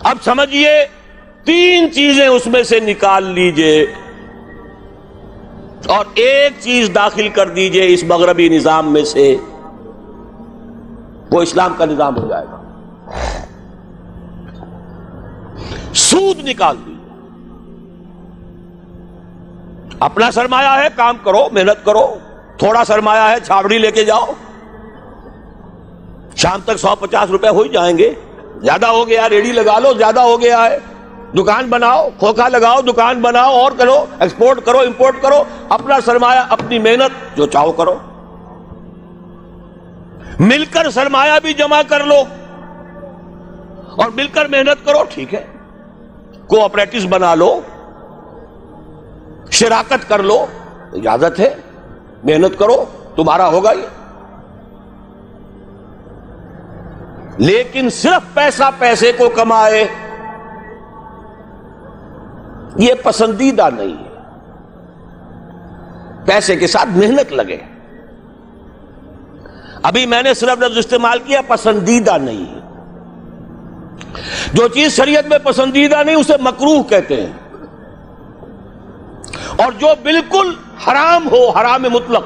اب سمجھیے تین چیزیں اس میں سے نکال لیجیے اور ایک چیز داخل کر دیجیے اس مغربی نظام میں سے، وہ اسلام کا نظام ہو جائے گا۔ سود نکال دیجیے اپنا سرمایہ ہے، کام کرو، محنت کرو، تھوڑا سرمایہ ہے چھاوڑی لے کے جاؤ۔ شام تک سو پچاس روپے ہو ہی جائیں گے۔ زیادہ ہو گیا ریڈی لگا لو، زیادہ ہو گیا ہے۔ دکان بناؤ، کھوکھا لگاؤ، دکان بناؤ، اور کرو ایکسپورٹ کرو امپورٹ کرو۔ اپنا سرمایہ، اپنی محنت جو چاہو کرو۔ مل کر سرمایہ بھی جمع کر لو۔ اور مل کر محنت کرو، ٹھیک ہے۔ کوپریٹو بنا لو۔ شراکت کر لو۔ اجازت ہے۔ محنت کرو۔ تمہارا ہوگا یہ۔ لیکن صرف پیسہ پیسے کو کمائے، یہ پسندیدہ نہیں ہے۔ پیسے کے ساتھ محنت لگے۔ ابھی میں نے صرف لفظ استعمال کیا، پسندیدہ نہیں ہے۔ جو چیز شریعت میں پسندیدہ نہیں، اسے مکروح کہتے ہیں۔ اور جو بالکل حرام ہو، حرام مطلق،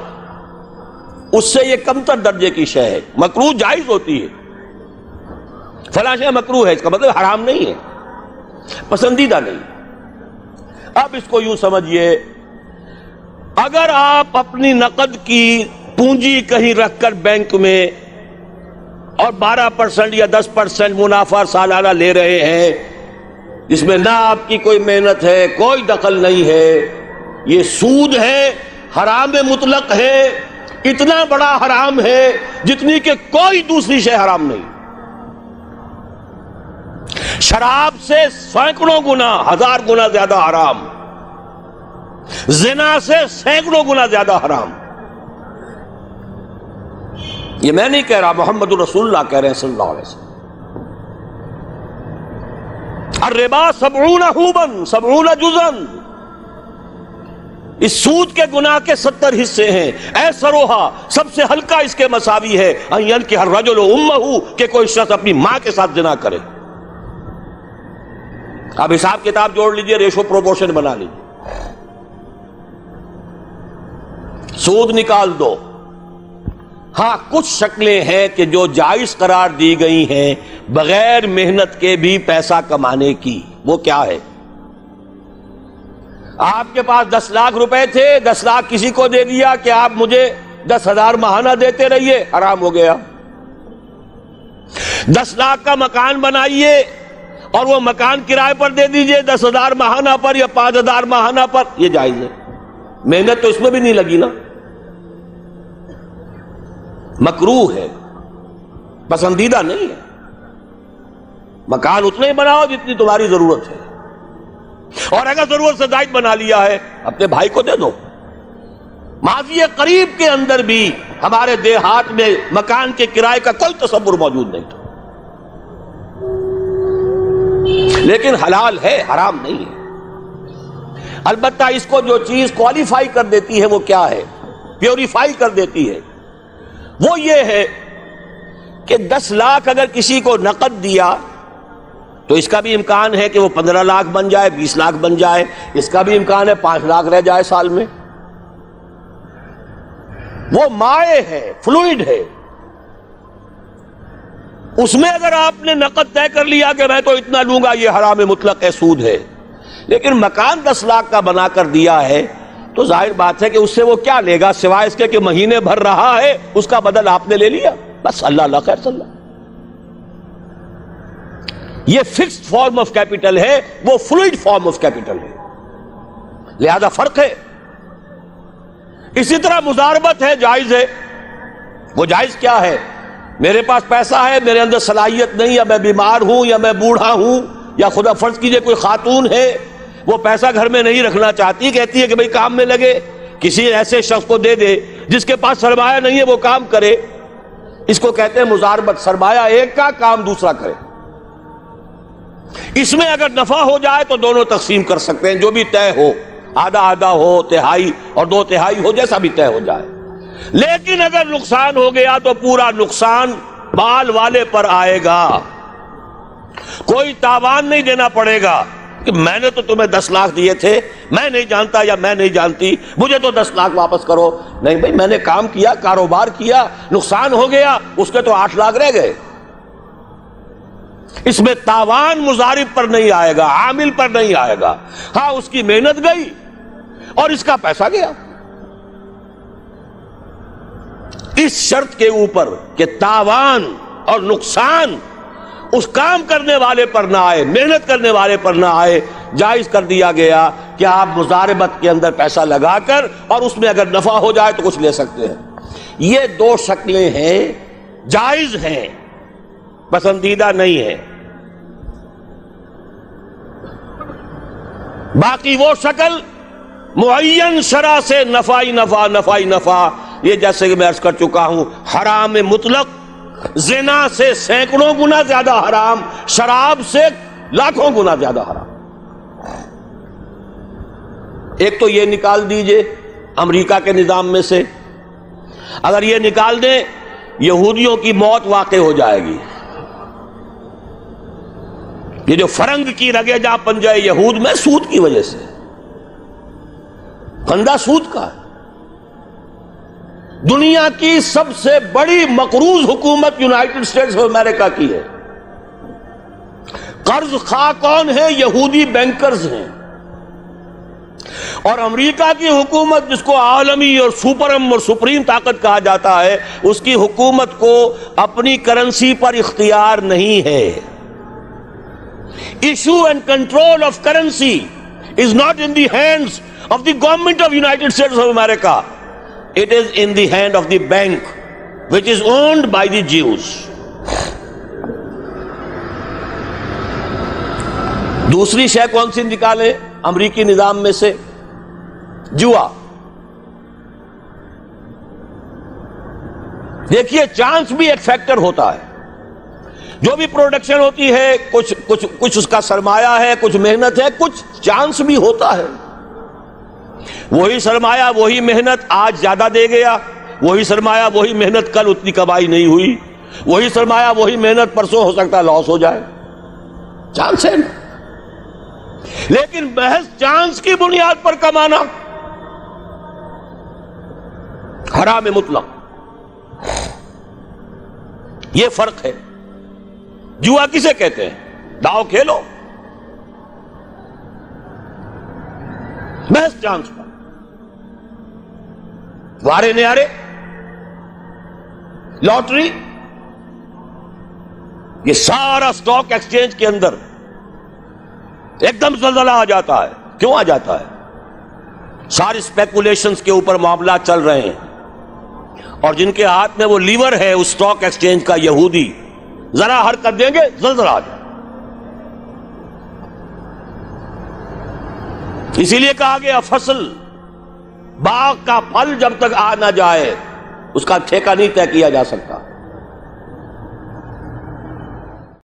اس سے یہ کمتر درجے کی شے ہے۔ مکروح جائز ہوتی ہے۔ فلاں شے ہے، اس کا مطلب حرام نہیں ہے۔ پسندیدہ نہیں۔ اب اس کو یوں سمجھیے، اگر آپ اپنی نقد کی پونجی کہیں رکھ کر بینک میں اور بارہ پرسنٹ یا دس پرسنٹ منافع سالانہ لے رہے ہیں جس میں نہ آپ کی کوئی محنت ہے، کوئی دخل نہیں ہے، یہ سود ہے، حرام مطلق ہے، اتنا بڑا حرام ہے جتنی کہ کوئی دوسری شے حرام نہیں۔ شراب سے سینکڑوں گنا ہزار گنا زیادہ حرام۔ زنا سے سینکڑوں گنا زیادہ حرام۔ یہ میں نہیں کہہ رہا، محمد الرسول اللہ کہہ رہے ہیں صلی اللہ علیہ وسلم۔ الربا سبعون حوبن سبعون جزن اس سود کے گناہ کے ستر حصے ہیں۔ اے سروہا، سب سے ہلکا اس کے مساوی ہے۔ این کہ ہر رجل امہو، کہ کوئی شخص اپنی ماں کے ساتھ جنا کرے۔ اب حساب کتاب جوڑ لیجیے ریشو پروپورشن بنا لیجیے۔ سود نکال دو۔ ہاں کچھ شکلیں ہیں کہ جو جائز قرار دی گئی ہیں بغیر محنت کے بھی پیسہ کمانے کی۔ وہ کیا ہے؟ آپ کے پاس دس لاکھ روپے تھے، دس لاکھ کسی کو دے دیا کہ آپ مجھے دس ہزار ماہانہ دیتے رہیے۔ حرام ہو گیا۔ دس لاکھ کا مکان بنائیے۔ اور وہ مکان کرائے پر دے دیجیے، دس ہزار ماہانہ پر یا پانچ ہزار ماہانہ پر، یہ جائز ہے۔ محنت تو اس میں بھی نہیں لگی نا۔ مکرو ہے۔ پسندیدہ نہیں ہے۔ مکان اتنا ہی بناؤ جتنی تمہاری ضرورت ہے۔ اور اگر ضرورت سے زائد بنا لیا ہے، اپنے بھائی کو دے دو۔ ماضی قریب کے اندر بھی ہمارے دیہات میں مکان کے کرائے کا کوئی تصور موجود نہیں تھا۔ لیکن حلال ہے، حرام نہیں ہے۔ البتہ اس کو جو چیز کوالیفائی کر دیتی ہے وہ کیا ہے؟ پیوریفائی کر دیتی ہے۔ وہ یہ ہے کہ دس لاکھ اگر کسی کو نقد دیا، تو اس کا بھی امکان ہے کہ وہ پندرہ لاکھ بن جائے، بیس لاکھ بن جائے۔ اس کا بھی امکان ہے، پانچ لاکھ رہ جائے سال میں۔ وہ مائع ہے فلوئڈ ہے۔ اس میں اگر آپ نے نقد طے کر لیا کہ میں تو اتنا لوں گا، یہ حرام مطلق ہے، سود ہے۔ لیکن مکان دس لاکھ کا بنا کر دیا ہے، تو ظاہر بات ہے کہ اس سے وہ کیا لے گا؟ سوائے اس کے کہ مہینے بھر رہا ہے، اس کا بدل آپ نے لے لیا۔ بس اللہ اللہ خیر صلی اللہ۔ یہ فکسڈ فارم آف کیپٹل ہے، وہ فلوئڈ فارم آف کیپٹل ہے۔ لہذا فرق ہے۔ اسی طرح مزاربت ہے، جائز ہے۔ وہ جائز کیا ہے؟ میرے پاس پیسہ ہے، میرے اندر صلاحیت نہیں، یا میں بیمار ہوں، یا میں بوڑھا ہوں، یا خدا فرض کیجیے کوئی خاتون ہے، وہ پیسہ گھر میں نہیں رکھنا چاہتی، کہتی ہے کہ بھئی کام میں لگے، کسی ایسے شخص کو دے دے جس کے پاس سرمایہ نہیں ہے، وہ کام کرے۔ اس کو کہتے ہیں مزاربت، سرمایہ ایک کا، کام دوسرا کرے۔ اس میں اگر نفع ہو جائے تو دونوں تقسیم کر سکتے ہیں، جو بھی طے ہو، آدھا آدھا ہو، تہائی، اور دو تہائی ہو، جیسا بھی طے ہو جائے۔ لیکن اگر نقصان ہو گیا تو پورا نقصان بال والے پر آئے گا۔ کوئی تاوان نہیں دینا پڑے گا کہ میں نے تو تمہیں دس لاکھ دیے تھے، میں نہیں جانتا یا میں نہیں جانتی، مجھے تو دس لاکھ واپس کرو۔ نہیں بھائی، میں نے کام کیا، کاروبار کیا، نقصان ہو گیا، اس کے تو آٹھ لاکھ رہ گئے۔ اس میں تاوان مزارب پر نہیں آئے گا، عامل پر نہیں آئے گا۔ ہاں اس کی محنت گئی اور اس کا پیسہ گیا۔ اس شرط کے اوپر کہ تاوان اور نقصان اس کام کرنے والے پر نہ آئے، محنت کرنے والے پر نہ آئے، جائز کر دیا گیا کہ آپ مزاربت کے اندر پیسہ لگا کر اور اس میں اگر نفع ہو جائے تو کچھ لے سکتے ہیں۔ یہ دو شکلیں ہیں، جائز ہیں، پسندیدہ نہیں ہے باقی وہ شکل معین شرح سے نفائی نفع نفائی نفع یہ جیسے کہ میں عرض کر چکا ہوں، حرام مطلق، زنا سے سینکڑوں گنا زیادہ حرام، شراب سے لاکھوں گنا زیادہ حرام۔ ایک تو یہ نکال دیجیے امریکہ کے نظام میں سے۔ اگر یہ نکال دیں، یہودیوں کی موت واقع ہو جائے گی۔ یہ جو فرنگ کی رگے جا پن جائے یہود میں، سود کی وجہ سے۔ بندہ سود کا ہے۔ دنیا کی سب سے بڑی مقروض حکومت یونائٹڈ اسٹیٹس آف امریکہ کی ہے۔ قرض خواہ کون ہے؟ یہودی بینکرز ہیں۔ اور امریکہ کی حکومت جس کو عالمی اور سپرم اور سپریم طاقت کہا جاتا ہے، اس کی حکومت کو اپنی کرنسی پر اختیار نہیں ہے۔ Issue and control of currency is not in the hands of the government of United States of America it is in the hand of the bank which is owned by the Jews دوسری شے کون سی نکالے امریکی نظام میں سے؟ جوا. دیکھیے، چانس بھی ایک فیکٹر ہوتا ہے۔ جو بھی پروڈکشن ہوتی ہے، کچھ کچھ کچھ اس کا سرمایہ ہے، کچھ محنت ہے، کچھ چانس بھی ہوتا ہے۔ وہی سرمایہ، وہی محنت آج زیادہ دے گیا۔ وہی سرمایہ، وہی محنت کل اتنی کمائی نہیں ہوئی۔ وہی سرمایہ، وہی محنت پرسوں ہو سکتا ہے لاس ہو جائے۔ چانس ہے لیکن بحث چانس کی بنیاد پر کمانا حرام مطلق۔ یہ فرق ہے۔ جوا کسے کہتے ہیں؟ داؤ کھیلو۔ محض چانس۔ وارے نیارے لاٹری، یہ سارا سٹاک ایکسچینج کے اندر ایک دم زلزلہ آ جاتا ہے۔ کیوں آ جاتا ہے؟ ساری اسپیکولیشنز کے اوپر معاملات چل رہے ہیں۔ اور جن کے ہاتھ میں وہ لیور ہے، اس سٹاک ایکسچینج کا یہودی، ذرا حرکت دیں گے، زلزلہ آ جائے۔ اسی لیے کہا گیا، فصل باغ کا پھل جب تک آ نہ جائے، اس کا ٹھیکہ نہیں طے کیا جا سکتا۔